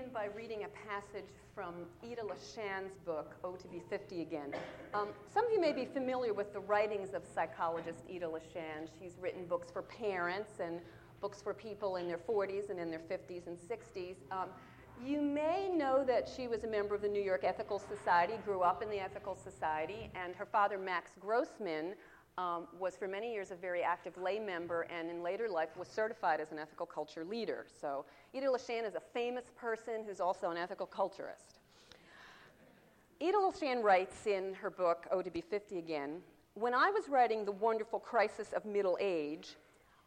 begin by reading a passage from Ida LeShan's book, Oh to Be 50 Again. Um, some of you may be familiar with the writings of psychologist Ida LeShan. She's written books for parents and books for people in their 40s and in their 50s and 60s. Um, you may know that she was a member of the New York Ethical Society, grew up in the Ethical Society, and her father, Max Grossman, um, was for many years a very active lay member and in later life was certified as an ethical culture leader. So Ida LeShan is a famous person who's also an ethical culturist. Ida LeShan writes in her book, Oh to Be 50 Again, when I was writing The Wonderful Crisis of Middle Age,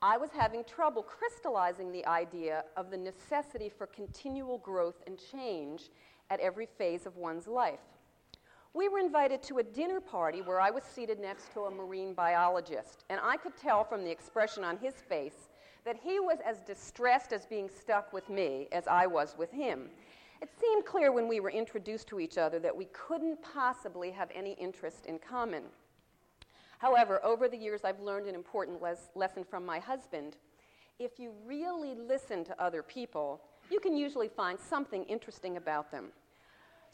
I was having trouble crystallizing the idea of the necessity for continual growth and change at every phase of one's life. We were invited to a dinner party where I was seated next to a marine biologist, and I could tell from the expression on his face that he was as distressed as being stuck with me as I was with him. It seemed clear when we were introduced to each other that we couldn't possibly have any interest in common. However, over the years, I've learned an important les- lesson from my husband. If you really listen to other people, you can usually find something interesting about them.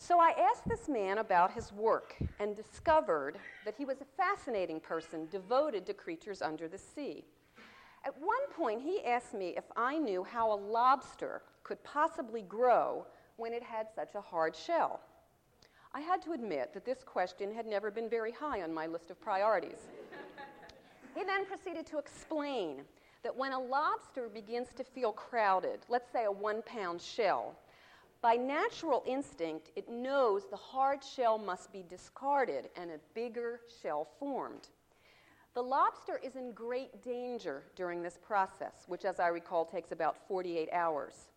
So I asked this man about his work and discovered that he was a fascinating person devoted to creatures under the sea. At one point, he asked me if I knew how a lobster could possibly grow when it had such a hard shell. I had to admit that this question had never been very high on my list of priorities. he then proceeded to explain that when a lobster begins to feel crowded, let's say a one pound shell, by natural instinct, it knows the hard shell must be discarded and a bigger shell formed. The lobster is in great danger during this process, which, as I recall, takes about 48 hours.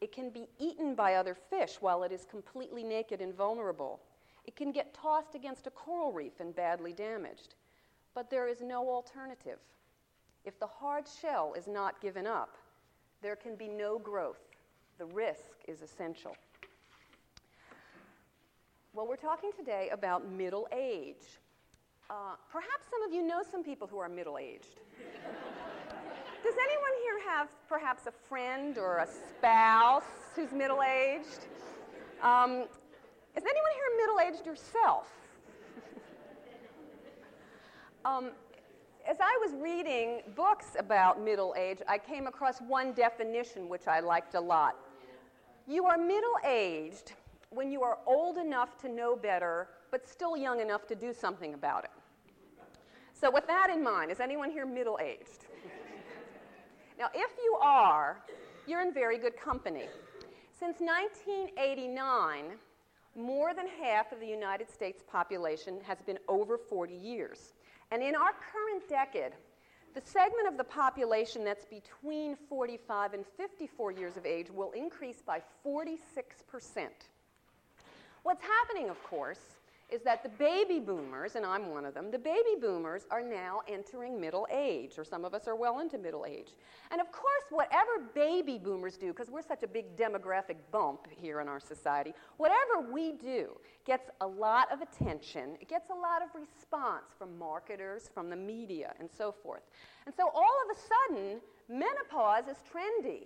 It can be eaten by other fish while it is completely naked and vulnerable. It can get tossed against a coral reef and badly damaged. But there is no alternative. If the hard shell is not given up, there can be no growth the risk is essential. Well, we're talking today about middle age. Uh, perhaps some of you know some people who are middle aged. Does anyone here have perhaps a friend or a spouse who's middle aged? Um, is anyone here middle aged yourself? um, as I was reading books about middle age, I came across one definition which I liked a lot. You are middle aged when you are old enough to know better, but still young enough to do something about it. So, with that in mind, is anyone here middle aged? now, if you are, you're in very good company. Since 1989, more than half of the United States population has been over 40 years. And in our current decade, the segment of the population that's between 45 and 54 years of age will increase by 46%. What's happening, of course, is that the baby boomers, and I'm one of them, the baby boomers are now entering middle age, or some of us are well into middle age. And of course, whatever baby boomers do, because we're such a big demographic bump here in our society, whatever we do gets a lot of attention, it gets a lot of response from marketers, from the media, and so forth. And so all of a sudden, menopause is trendy.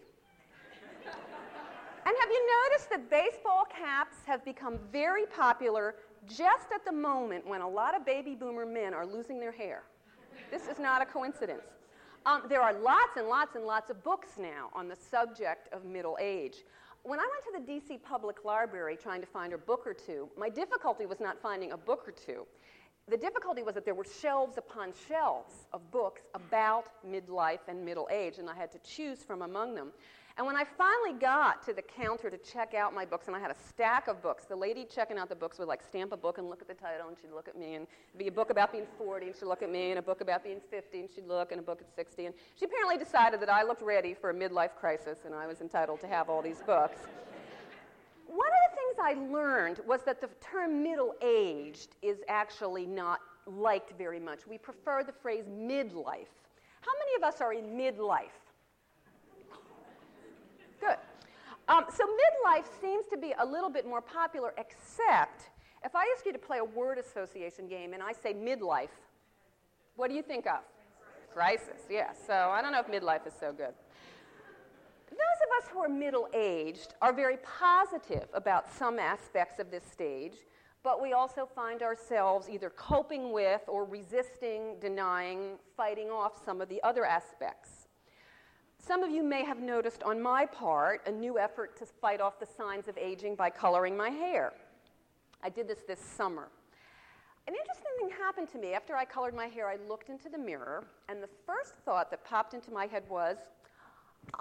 And have you noticed that baseball caps have become very popular just at the moment when a lot of baby boomer men are losing their hair. This is not a coincidence. Um, there are lots and lots and lots of books now on the subject of middle age. When I went to the DC Public Library trying to find a book or two, my difficulty was not finding a book or two. The difficulty was that there were shelves upon shelves of books about midlife and middle age, and I had to choose from among them. And when I finally got to the counter to check out my books, and I had a stack of books, the lady checking out the books would like stamp a book and look at the title, and she'd look at me, and be a book about being 40, and she'd look at me, and a book about being 50, and she'd look, and a book at 60. And she apparently decided that I looked ready for a midlife crisis, and I was entitled to have all these books. One of the things I learned was that the term middle aged is actually not liked very much. We prefer the phrase midlife. How many of us are in midlife? Good. Um, so midlife seems to be a little bit more popular, except if I ask you to play a word association game and I say midlife, what do you think of? Crisis, yes. So I don't know if midlife is so good. those of us who are middle aged are very positive about some aspects of this stage, but we also find ourselves either coping with or resisting, denying, fighting off some of the other aspects. Some of you may have noticed on my part a new effort to fight off the signs of aging by coloring my hair. I did this this summer. An interesting thing happened to me. After I colored my hair, I looked into the mirror, and the first thought that popped into my head was,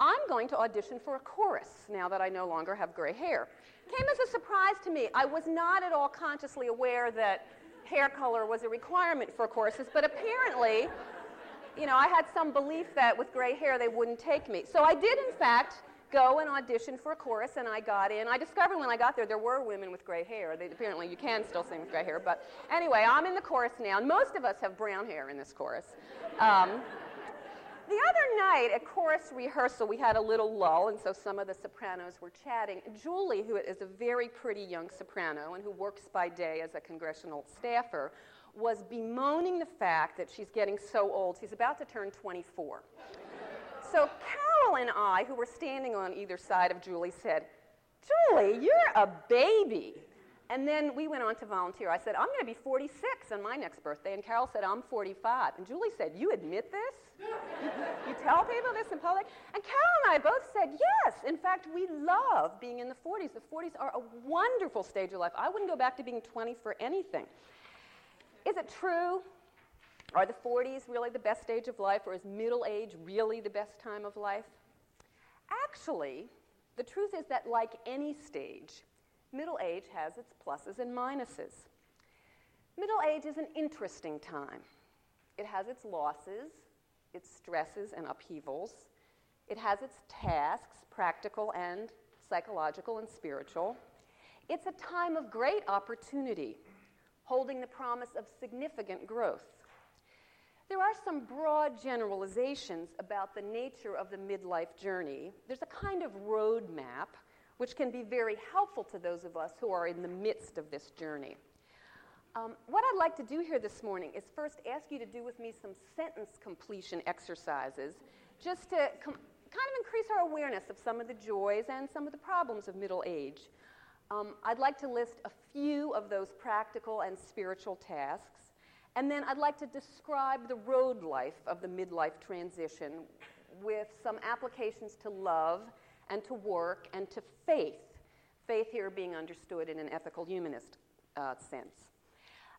I'm going to audition for a chorus now that I no longer have gray hair. Came as a surprise to me. I was not at all consciously aware that hair color was a requirement for choruses, but apparently, you know, I had some belief that with gray hair they wouldn't take me. So I did, in fact, go and audition for a chorus, and I got in. I discovered when I got there there were women with gray hair. They, apparently, you can still sing with gray hair. But anyway, I'm in the chorus now, and most of us have brown hair in this chorus. Um, the other night at chorus rehearsal, we had a little lull, and so some of the sopranos were chatting. Julie, who is a very pretty young soprano and who works by day as a congressional staffer, was bemoaning the fact that she's getting so old. She's about to turn 24. so Carol and I, who were standing on either side of Julie, said, Julie, you're a baby. And then we went on to volunteer. I said, I'm going to be 46 on my next birthday. And Carol said, I'm 45. And Julie said, You admit this? you tell people this in public? And Carol and I both said, Yes. In fact, we love being in the 40s. The 40s are a wonderful stage of life. I wouldn't go back to being 20 for anything. Is it true? Are the 40s really the best stage of life, or is middle age really the best time of life? Actually, the truth is that, like any stage, middle age has its pluses and minuses. Middle age is an interesting time. It has its losses, its stresses and upheavals. It has its tasks, practical and psychological and spiritual. It's a time of great opportunity, holding the promise of significant growth. There are some broad generalizations about the nature of the midlife journey. There's a kind of roadmap which can be very helpful to those of us who are in the midst of this journey. Um, what I'd like to do here this morning is first ask you to do with me some sentence completion exercises just to com- kind of increase our awareness of some of the joys and some of the problems of middle age. Um, I'd like to list a few of those practical and spiritual tasks, and then I'd like to describe the road life of the midlife transition with some applications to love and to work and to faith. Faith here being understood in an ethical humanist uh, sense.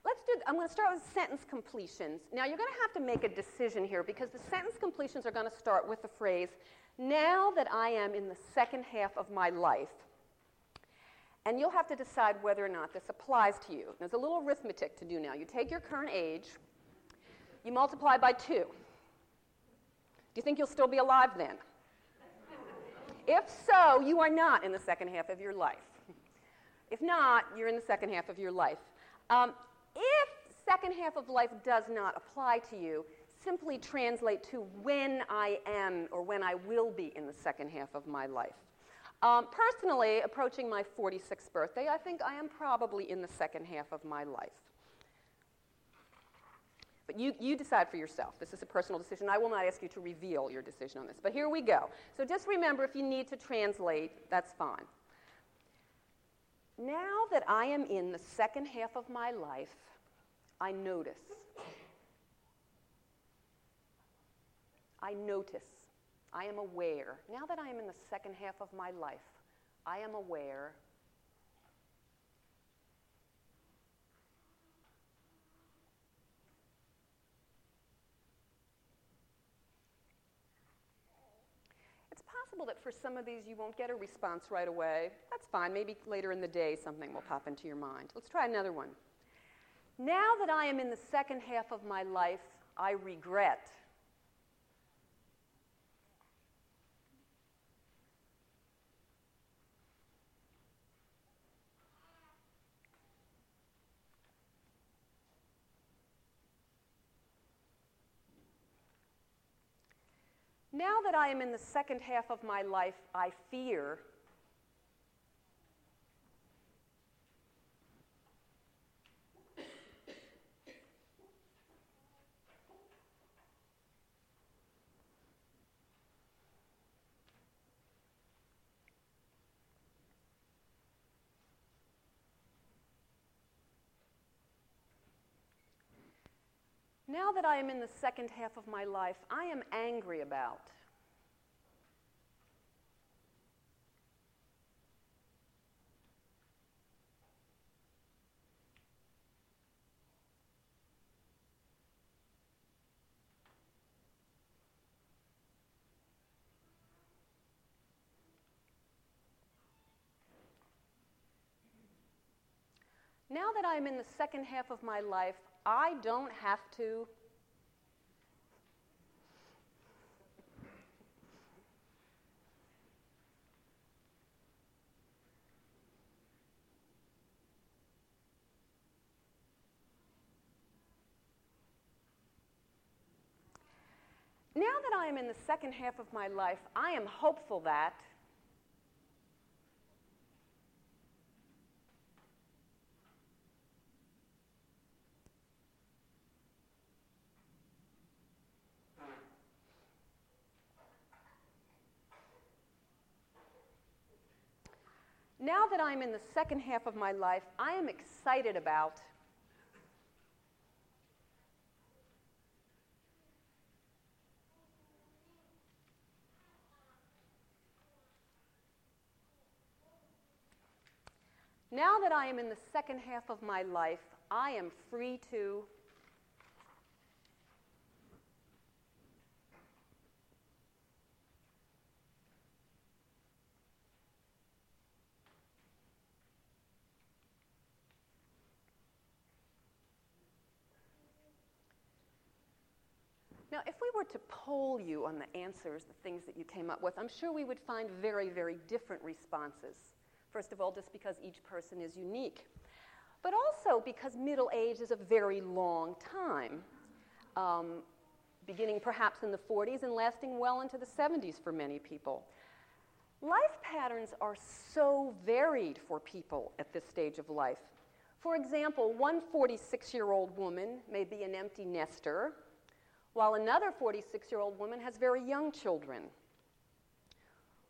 Let's do, I'm going to start with sentence completions. Now, you're going to have to make a decision here because the sentence completions are going to start with the phrase, now that I am in the second half of my life. And you'll have to decide whether or not this applies to you. There's a little arithmetic to do now. You take your current age, you multiply by two. Do you think you'll still be alive then? If so, you are not in the second half of your life. If not, you're in the second half of your life. Um, if second half of life does not apply to you, simply translate to when I am or when I will be in the second half of my life. Um, personally, approaching my 46th birthday, I think I am probably in the second half of my life. But you, you decide for yourself. This is a personal decision. I will not ask you to reveal your decision on this. But here we go. So just remember if you need to translate, that's fine. Now that I am in the second half of my life, I notice. I notice. I am aware. Now that I am in the second half of my life, I am aware It's possible that for some of these you won't get a response right away. That's fine. Maybe later in the day something will pop into your mind. Let's try another one. Now that I am in the second half of my life, I regret. that I am in the second half of my life, I fear Now that I am in the second half of my life, I am angry about. Now that I'm in the second half of my life, I don't have to Now that I am in the second half of my life, I am hopeful that Now that I'm in the second half of my life, I am excited about. Now that I am in the second half of my life, I am free to. Now, if we were to poll you on the answers, the things that you came up with, I'm sure we would find very, very different responses. First of all, just because each person is unique, but also because middle age is a very long time, um, beginning perhaps in the 40s and lasting well into the 70s for many people. Life patterns are so varied for people at this stage of life. For example, one 46 year old woman may be an empty nester while another 46 year old woman has very young children.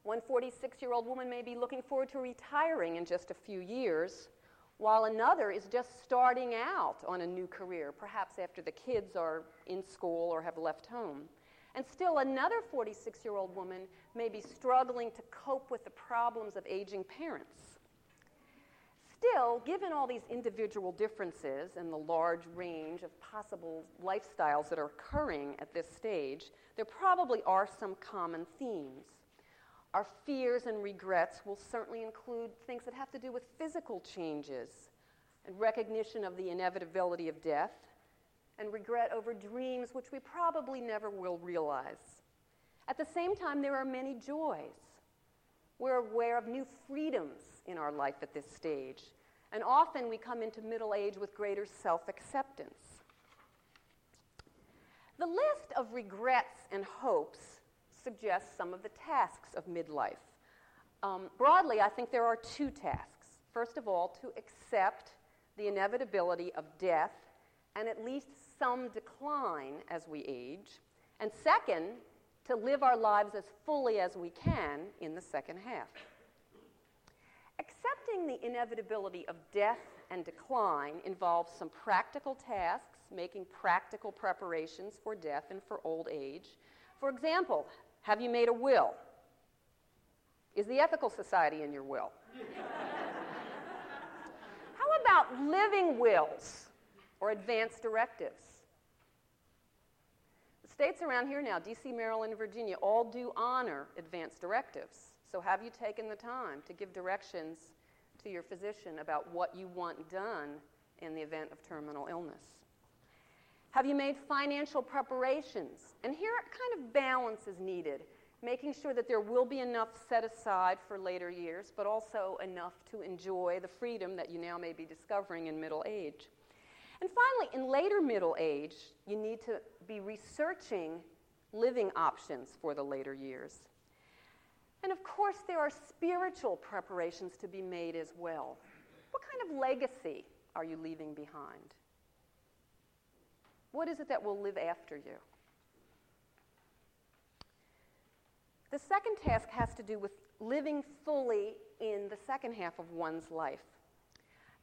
One 46 year old woman may be looking forward to retiring in just a few years, while another is just starting out on a new career, perhaps after the kids are in school or have left home. And still, another 46 year old woman may be struggling to cope with the problems of aging parents. Still, given all these individual differences and the large range of possible lifestyles that are occurring at this stage, there probably are some common themes. Our fears and regrets will certainly include things that have to do with physical changes and recognition of the inevitability of death and regret over dreams which we probably never will realize. At the same time, there are many joys. We're aware of new freedoms in our life at this stage. And often we come into middle age with greater self acceptance. The list of regrets and hopes suggests some of the tasks of midlife. Um, broadly, I think there are two tasks. First of all, to accept the inevitability of death and at least some decline as we age. And second, to live our lives as fully as we can in the second half. Accepting the inevitability of death and decline involves some practical tasks, making practical preparations for death and for old age. For example, have you made a will? Is the Ethical Society in your will? How about living wills or advance directives? The states around here now, DC, Maryland, and Virginia, all do honor advance directives. So, have you taken the time to give directions to your physician about what you want done in the event of terminal illness? Have you made financial preparations? And here, kind of balance is needed, making sure that there will be enough set aside for later years, but also enough to enjoy the freedom that you now may be discovering in middle age. And finally, in later middle age, you need to be researching living options for the later years. And of course, there are spiritual preparations to be made as well. What kind of legacy are you leaving behind? What is it that will live after you? The second task has to do with living fully in the second half of one's life.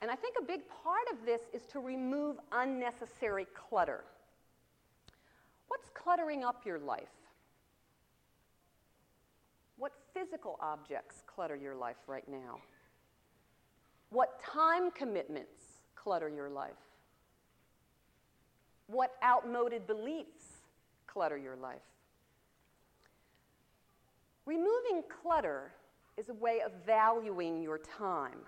And I think a big part of this is to remove unnecessary clutter. what's cluttering up your life? What physical objects clutter your life right now? What time commitments clutter your life? What outmoded beliefs clutter your life? Removing clutter is a way of valuing your time.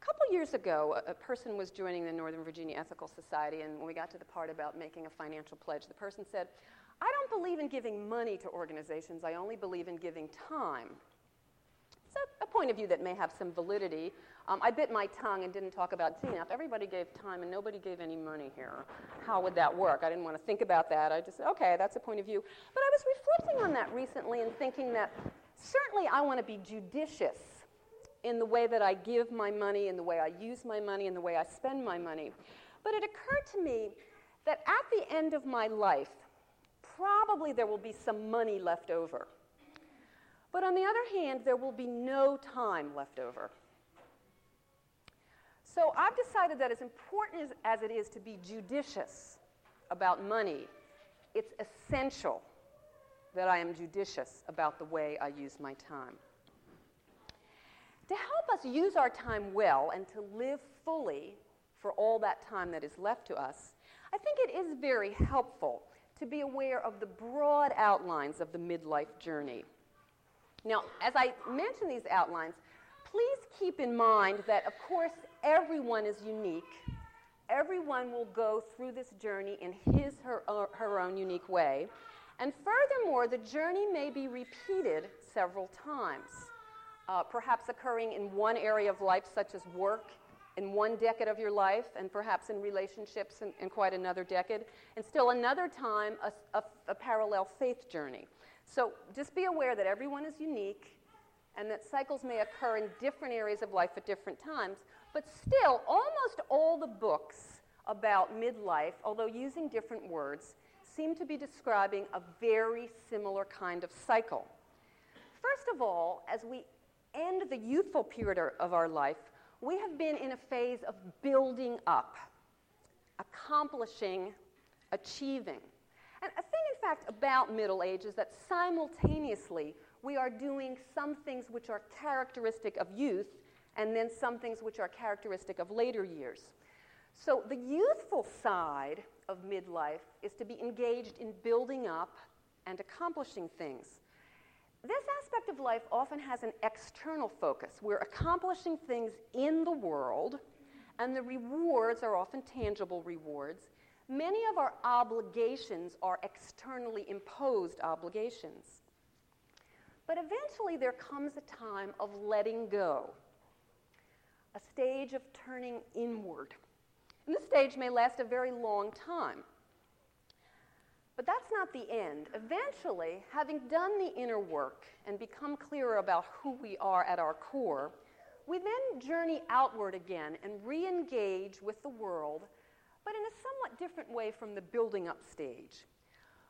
A couple years ago, a, person was joining the Northern Virginia Ethical Society, and when we got to the part about making a financial pledge, the person said, I don't believe in giving money to organizations, I only believe in giving time. It's a, a point of view that may have some validity. Um, I bit my tongue and didn't talk about, if everybody gave time and nobody gave any money here, how would that work? I didn't want to think about that. I just said, okay, that's a point of view. But I was reflecting on that recently and thinking that certainly I want to be judicious in the way that I give my money, in the way I use my money, in the way I spend my money. But it occurred to me that at the end of my life, probably there will be some money left over. But on the other hand, there will be no time left over. So I've decided that as important as, as it is to be judicious about money, it's essential that I am judicious about the way I use my time. To help us use our time well and to live fully for all that time that is left to us, I think it is very helpful to be aware of the broad outlines of the midlife journey. Now, as I mention these outlines, please keep in mind that, of course, everyone is unique. Everyone will go through this journey in his her, uh, her own unique way. And furthermore, the journey may be repeated several times, uh, perhaps occurring in one area of life, such as work, in one decade of your life, and perhaps in relationships in, in quite another decade, and still another time, a, a, a parallel faith journey. So just be aware that everyone is unique and that cycles may occur in different areas of life at different times, but still, almost all the books about midlife, although using different words, seem to be describing a very similar kind of cycle. First of all, as we end the youthful period of our life, we have been in a phase of building up, accomplishing, achieving. And a thing, in fact, about middle age is that simultaneously we are doing some things which are characteristic of youth and then some things which are characteristic of later years. So the youthful side of midlife is to be engaged in building up and accomplishing things. This aspect of life often has an external focus. We're accomplishing things in the world, and the rewards are often tangible rewards. Many of our obligations are externally imposed obligations. But eventually there comes a time of letting go, a stage of turning inward. And this stage may last a very long time. But that's not the end. Eventually, having done the inner work and become clearer about who we are at our core, we then journey outward again and re engage with the world but in a somewhat different way from the building up stage.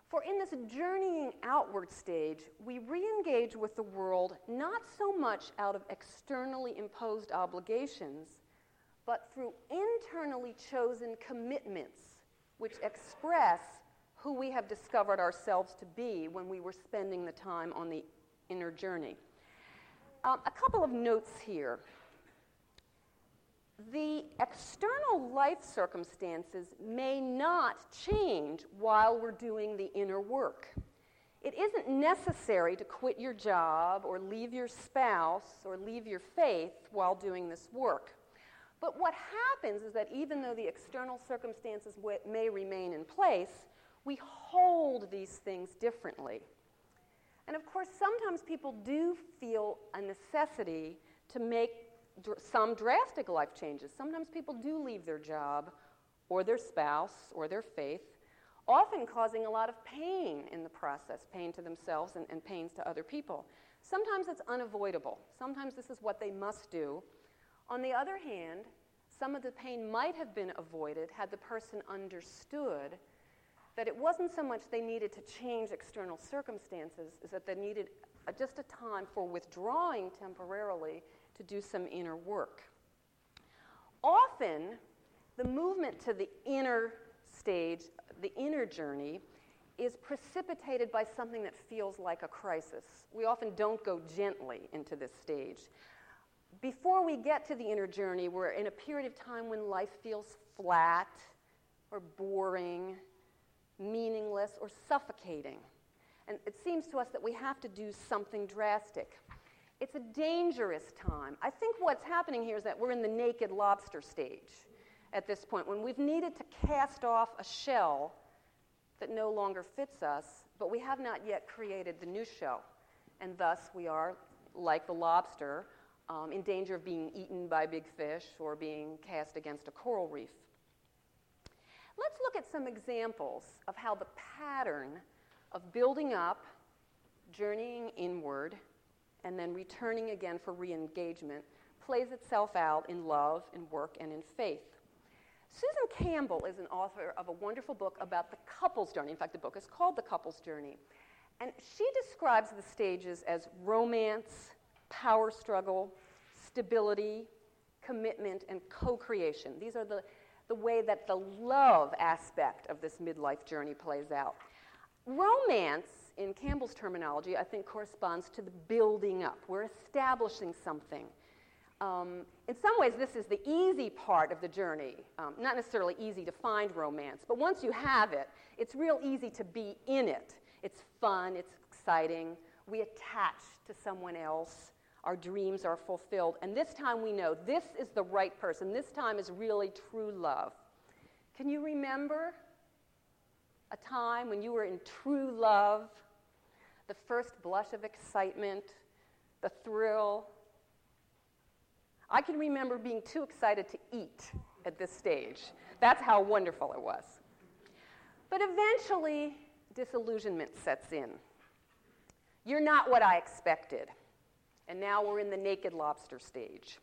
For in this journeying outward stage, we re engage with the world not so much out of externally imposed obligations, but through internally chosen commitments which express who we have discovered ourselves to be when we were spending the time on the inner journey. Um, a couple of notes here the external life circumstances may not change while we're doing the inner work. It isn't necessary to quit your job or leave your spouse or leave your faith while doing this work. But what happens is that even though the external circumstances may remain in place, we hold these things differently. And of course, sometimes people do feel a necessity to make dr- some drastic life changes. Sometimes people do leave their job or their spouse or their faith, often causing a lot of pain in the process pain to themselves and, and pains to other people. Sometimes it's unavoidable. Sometimes this is what they must do. On the other hand, some of the pain might have been avoided had the person understood that it wasn't so much they needed to change external circumstances, is that they needed uh, just a time for withdrawing temporarily to do some inner work. Often, the movement to the inner stage, the inner journey, is precipitated by something that feels like a crisis. We often don't go gently into this stage. Before we get to the inner journey, we're in a period of time when life feels flat or boring, meaningless, or suffocating. And it seems to us that we have to do something drastic. It's a dangerous time. I think what's happening here is that we're in the naked lobster stage at this point, when we've needed to cast off a shell that no longer fits us, but we have not yet created the new shell. And thus, we are, like the lobster, um, in danger of being eaten by big fish or being cast against a coral reef. Let's look at some examples of how the pattern of building up, journeying inward, and then returning again for re engagement plays itself out in love, in work, and in faith. Susan Campbell is an author of a wonderful book about the couple's journey. In fact, the book is called The Couple's Journey. And she describes the stages as romance, power struggle, stability, commitment, and co creation. These are the, the way that the love aspect of this midlife journey plays out. Romance, in Campbell's terminology, I think corresponds to the building up. We're establishing something. Um, in some ways, this is the easy part of the journey. Um, not necessarily easy to find romance, but once you have it, it's real easy to be in it. It's fun, it's exciting. We attach to someone else. Our dreams are fulfilled. And this time we know this is the right person. This time is really true love. Can you remember a time when you were in true love? The first blush of excitement, the thrill, I can remember being too excited to eat at this stage. That's how wonderful it was. But eventually, disillusionment sets in. You're not what I expected. And now we're in the naked lobster stage.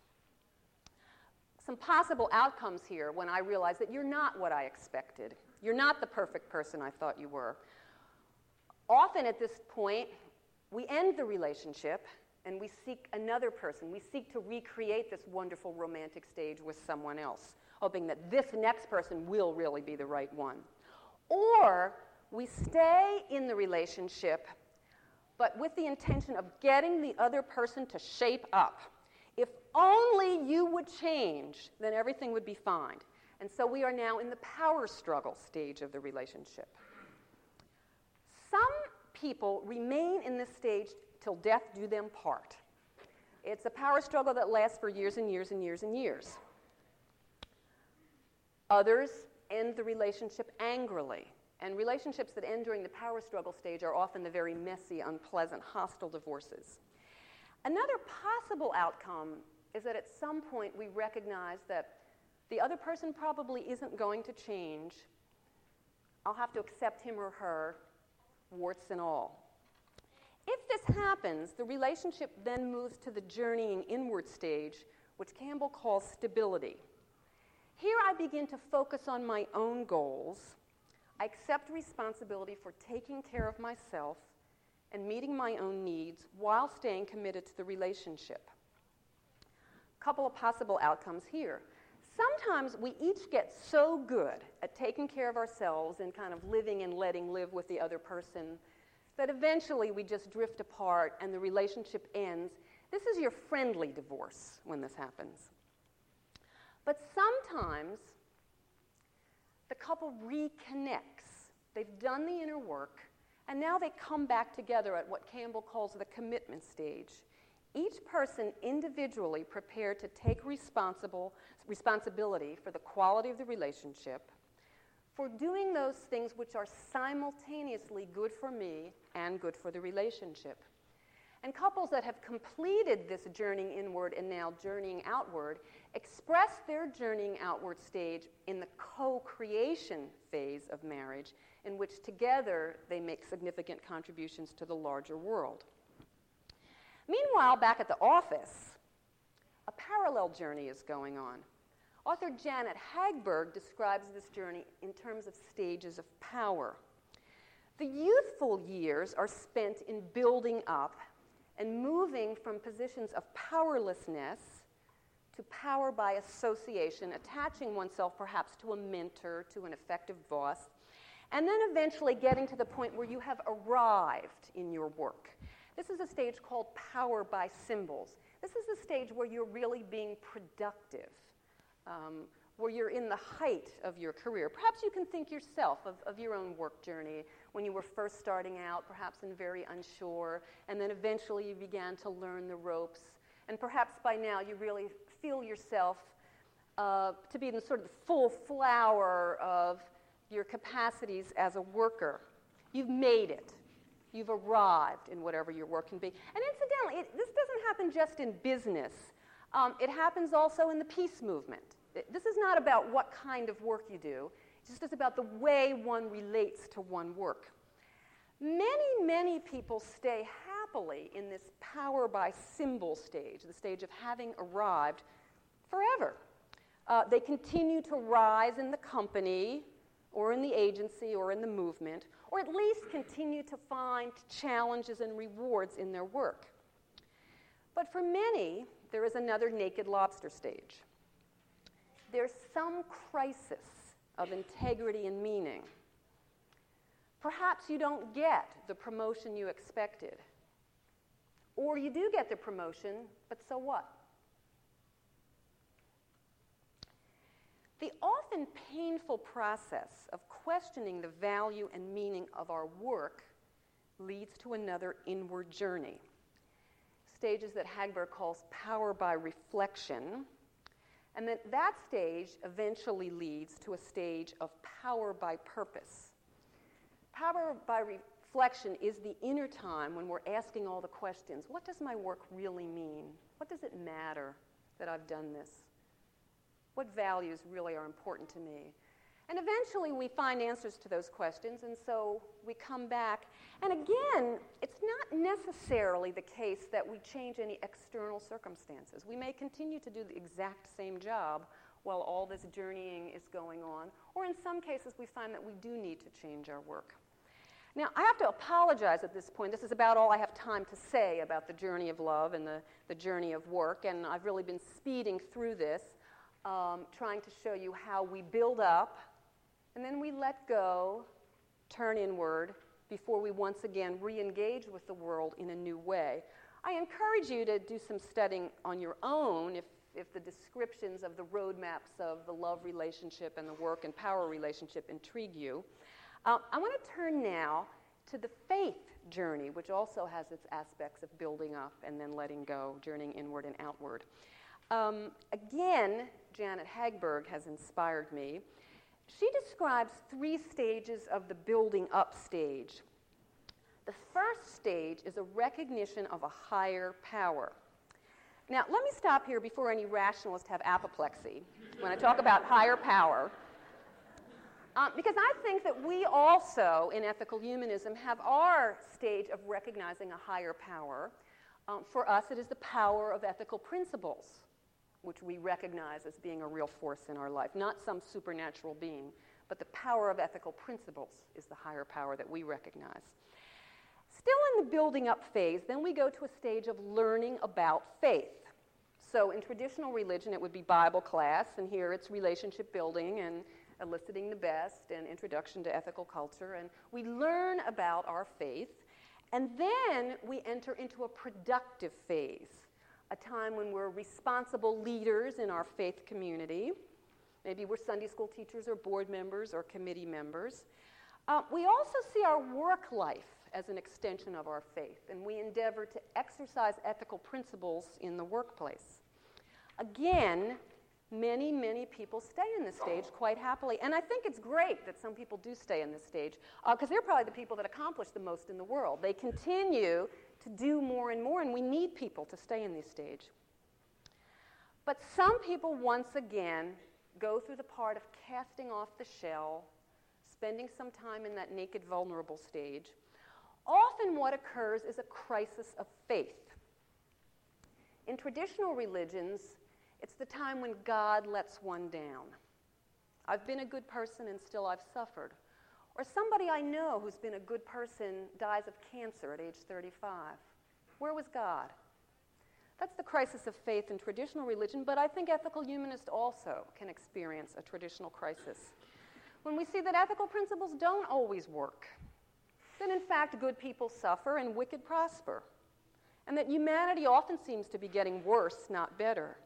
Some possible outcomes here when I realize that you're not what I expected. You're not the perfect person I thought you were. Often at this point, we end the relationship and we seek another person. We seek to recreate this wonderful romantic stage with someone else, hoping that this next person will really be the right one. Or we stay in the relationship, but with the intention of getting the other person to shape up. If only you would change, then everything would be fine. And so we are now in the power struggle stage of the relationship. Some people remain in this stage till death do them part. It's a power struggle that lasts for years and years and years and years. Others end the relationship angrily. And relationships that end during the power struggle stage are often the very messy, unpleasant, hostile divorces. Another possible outcome is that at some point we recognize that the other person probably isn't going to change. I'll have to accept him or her, warts and all. If this happens, the relationship then moves to the journeying inward stage, which Campbell calls stability. Here I begin to focus on my own goals. I accept responsibility for taking care of myself and meeting my own needs while staying committed to the relationship. A couple of possible outcomes here. Sometimes we each get so good at taking care of ourselves and kind of living and letting live with the other person that eventually we just drift apart and the relationship ends. This is your friendly divorce when this happens. But sometimes the couple reconnects. They've done the inner work, and now they come back together at what Campbell calls the commitment stage. Each person individually prepared to take responsible, responsibility for the quality of the relationship for doing those things which are simultaneously good for me and good for the relationship. And couples that have completed this journeying inward and now journeying outward express their journeying outward stage in the co creation phase of marriage, in which together they make significant contributions to the larger world. Meanwhile, back at the office, a parallel journey is going on. Author Janet Hagberg describes this journey in terms of stages of power. The youthful years are spent in building up and moving from positions of powerlessness to power by association, attaching oneself perhaps to a mentor, to an effective boss, and then eventually getting to the point where you have arrived in your work. This is a stage called power by symbols. This is the stage where you're really being productive, um, where you're in the height of your career. Perhaps you can think yourself of, of your own work journey when you were first starting out, perhaps and very unsure, and then eventually you began to learn the ropes. And perhaps by now you really feel yourself uh, to be in sort of the full flower of your capacities as a worker. You've made it. You've arrived in whatever your work can be. And incidentally, it, this doesn't happen just in business, um, it happens also in the peace movement. It, this is not about what kind of work you do, it's just about the way one relates to one work. Many, many people stay happily in this power by symbol stage, the stage of having arrived forever. Uh, they continue to rise in the company, or in the agency or in the movement, or at least continue to find challenges and rewards in their work. But for many, there is another naked lobster stage. There's some crisis of integrity and meaning. Perhaps you don't get the promotion you expected. Or you do get the promotion, but so what? The often painful process of questioning the value and meaning of our work leads to another inward journey. Stages that Hagberg calls power by reflection. And that that stage eventually leads to a stage of power by purpose. Power by reflection is the inner time when we're asking all the questions what does my work really mean? What does it matter that I've done this? What values really are important to me? And eventually we find answers to those questions, and so we come back. And again, it's not necessarily the case that we change any external circumstances. We may continue to do the exact same job while all this journeying is going on, or in some cases, we find that we do need to change our work. Now, I have to apologize at this point. This is about all I have time to say about the journey of love and the, the journey of work, and I've really been speeding through this um, trying to show you how we build up and then we let go, turn inward, before we once again re engage with the world in a new way. I encourage you to do some studying on your own if, if the descriptions of the roadmaps of the love relationship and the work and power relationship intrigue you. Uh, I want to turn now to the faith journey, which also has its aspects of building up and then letting go, journeying inward and outward. Um, again, Janet Hagberg has inspired me. She describes three stages of the building up stage. The first stage is a recognition of a higher power. Now, let me stop here before any rationalists have apoplexy when I talk about higher power. Um, because I think that we also, in ethical humanism, have our stage of recognizing a higher power. Um, for us, it is the power of ethical principles which we recognize as being a real force in our life, not some supernatural being, but the power of ethical principles is the higher power that we recognize. Still in the building up phase, then we go to a stage of learning about faith. So in traditional religion, it would be Bible class, and here it's relationship building and eliciting the best and introduction to ethical culture. And we learn about our faith, and then we enter into a productive phase a time when we're responsible leaders in our faith community. Maybe we're Sunday school teachers or board members or committee members. Uh, we also see our work life as an extension of our faith, and we endeavor to exercise ethical principles in the workplace. Again, many, many people stay in this stage quite happily. And I think it's great that some people do stay in this stage because uh, they're probably the people that accomplish the most in the world. They continue to do more and more, and we need people to stay in this stage. But some people, once again, go through the part of casting off the shell, spending some time in that naked, vulnerable stage. Often, what occurs is a crisis of faith. In traditional religions, it's the time when God lets one down. I've been a good person and still I've suffered. Or somebody I know who's been a good person dies of cancer at age 35. Where was God? That's the crisis of faith in traditional religion, but I think ethical humanists also can experience a traditional crisis. When we see that ethical principles don't always work, that in fact good people suffer and wicked prosper, and that humanity often seems to be getting worse, not better.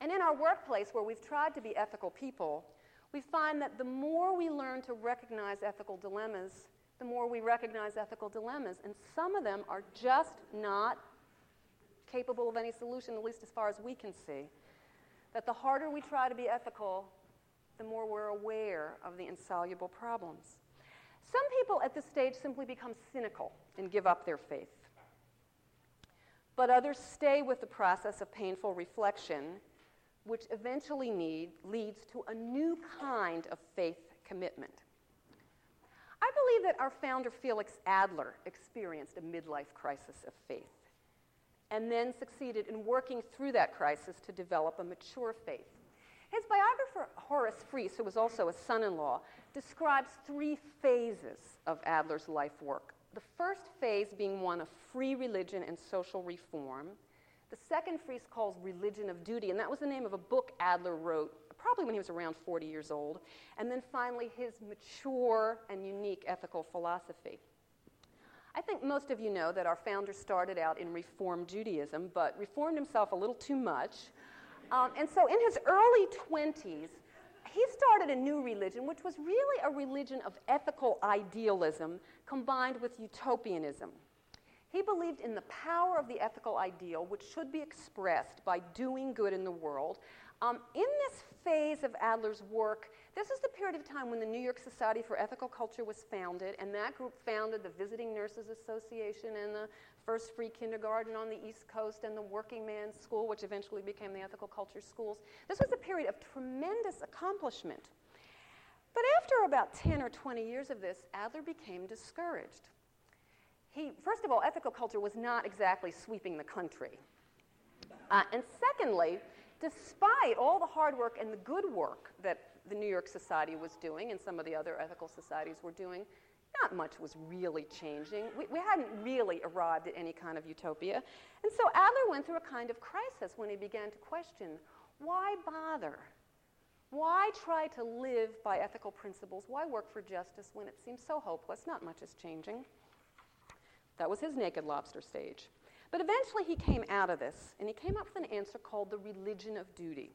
And in our workplace, where we've tried to be ethical people, we find that the more we learn to recognize ethical dilemmas, the more we recognize ethical dilemmas. And some of them are just not capable of any solution, at least as far as we can see. That the harder we try to be ethical, the more we're aware of the insoluble problems. Some people at this stage simply become cynical and give up their faith. But others stay with the process of painful reflection, which eventually need, leads to a new kind of faith commitment. I believe that our founder, Felix Adler, experienced a midlife crisis of faith and then succeeded in working through that crisis to develop a mature faith. His biographer, Horace Friess, who was also a son in law, describes three phases of Adler's life work. The first phase being one of free religion and social reform. The second Freese calls religion of duty, and that was the name of a book Adler wrote probably when he was around 40 years old. And then finally, his mature and unique ethical philosophy. I think most of you know that our founder started out in Reform Judaism, but reformed himself a little too much. Um, and so in his early 20s, he started a new religion, which was really a religion of ethical idealism combined with utopianism. He believed in the power of the ethical ideal, which should be expressed by doing good in the world. Um, in this phase of Adler's work, this is the period of time when the New York Society for Ethical Culture was founded, and that group founded the Visiting Nurses Association and the first free kindergarten on the East Coast and the Working Man's School, which eventually became the Ethical Culture Schools. This was a period of tremendous accomplishment. But after about 10 or 20 years of this, Adler became discouraged. He, first of all, ethical culture was not exactly sweeping the country. Uh, and secondly, despite all the hard work and the good work that the New York Society was doing and some of the other ethical societies were doing, not much was really changing. We, we, hadn't really arrived at any kind of utopia. And so Adler went through a kind of crisis when he began to question why bother? Why try to live by ethical principles? Why work for justice when it seems so hopeless? Not much is changing. That was his naked lobster stage. But eventually he came out of this and he came up with an answer called the religion of duty.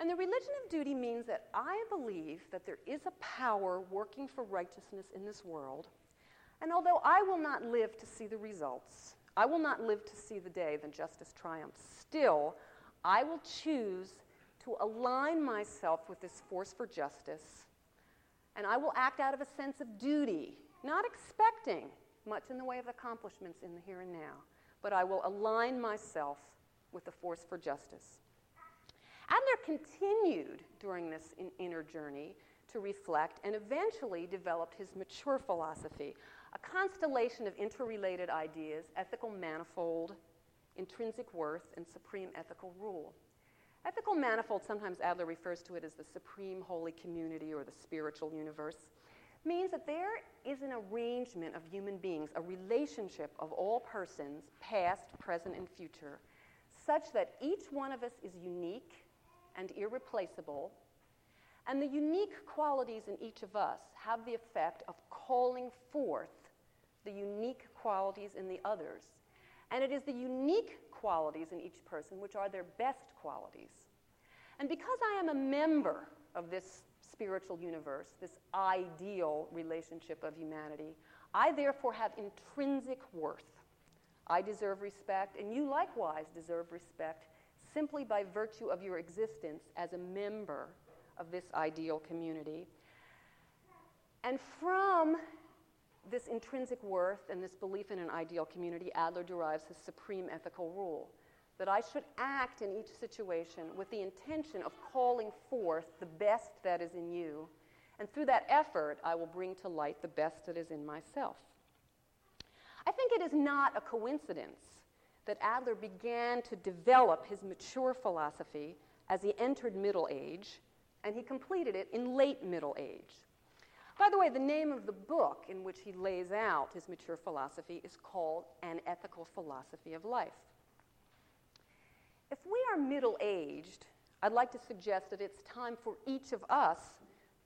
And the religion of duty means that I believe that there is a power working for righteousness in this world. And although I will not live to see the results, I will not live to see the day that justice triumphs, still, I will choose to align myself with this force for justice. And I will act out of a sense of duty, not expecting much in the way of accomplishments in the here and now, but I will align myself with the force for justice. Adler continued during this in inner journey to reflect and eventually developed his mature philosophy, a constellation of interrelated ideas, ethical manifold, intrinsic worth, and supreme ethical rule. Ethical manifold, sometimes Adler refers to it as the supreme holy community or the spiritual universe, means that there is an arrangement of human beings, a relationship of all persons, past, present, and future, such that each one of us is unique and irreplaceable, and the unique qualities in each of us have the effect of calling forth the unique qualities in the others. And it is the unique qualities in each person which are their best qualities. And because I am a member of this spiritual universe, this ideal relationship of humanity, I therefore have intrinsic worth. I deserve respect, and you likewise deserve respect simply by virtue of your existence as a member of this ideal community. And from this intrinsic worth and this belief in an ideal community, Adler derives his supreme ethical rule that I should act in each situation with the intention of calling forth the best that is in you. And through that effort, I will bring to light the best that is in myself. I think it is not a coincidence that Adler began to develop his mature philosophy as he entered middle age, and he completed it in late middle age. By the way, the name of the book in which he lays out his mature philosophy is called An Ethical Philosophy of Life. If we are middle aged, I'd like to suggest that it's time for each of us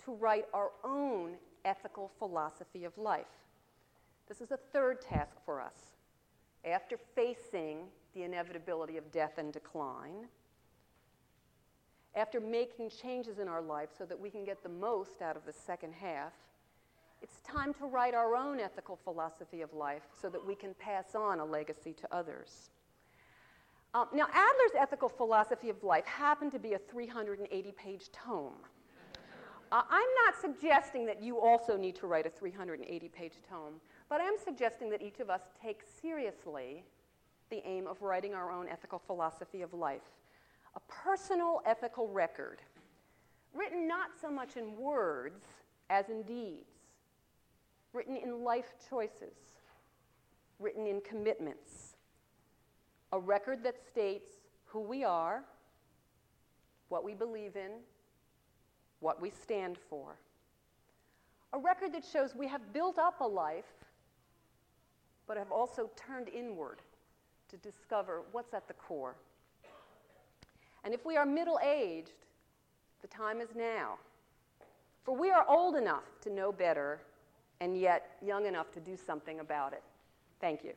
to write our own ethical philosophy of life. This is a third task for us. After facing the inevitability of death and decline, after making changes in our life so that we can get the most out of the second half, it's time to write our own ethical philosophy of life so that we can pass on a legacy to others. Um, now, Adler's ethical philosophy of life happened to be a 380 page tome. Uh, I'm not suggesting that you also need to write a 380 page tome, but I am suggesting that each of us take seriously the aim of writing our own ethical philosophy of life, a personal ethical record, written not so much in words as in deeds, written in life choices, written in commitments, a record that states who we are, what we believe in, what we stand for. A record that shows we have built up a life, but have also turned inward to discover what's at the core. And if we are middle aged, the time is now. For we are old enough to know better and yet young enough to do something about it. Thank you.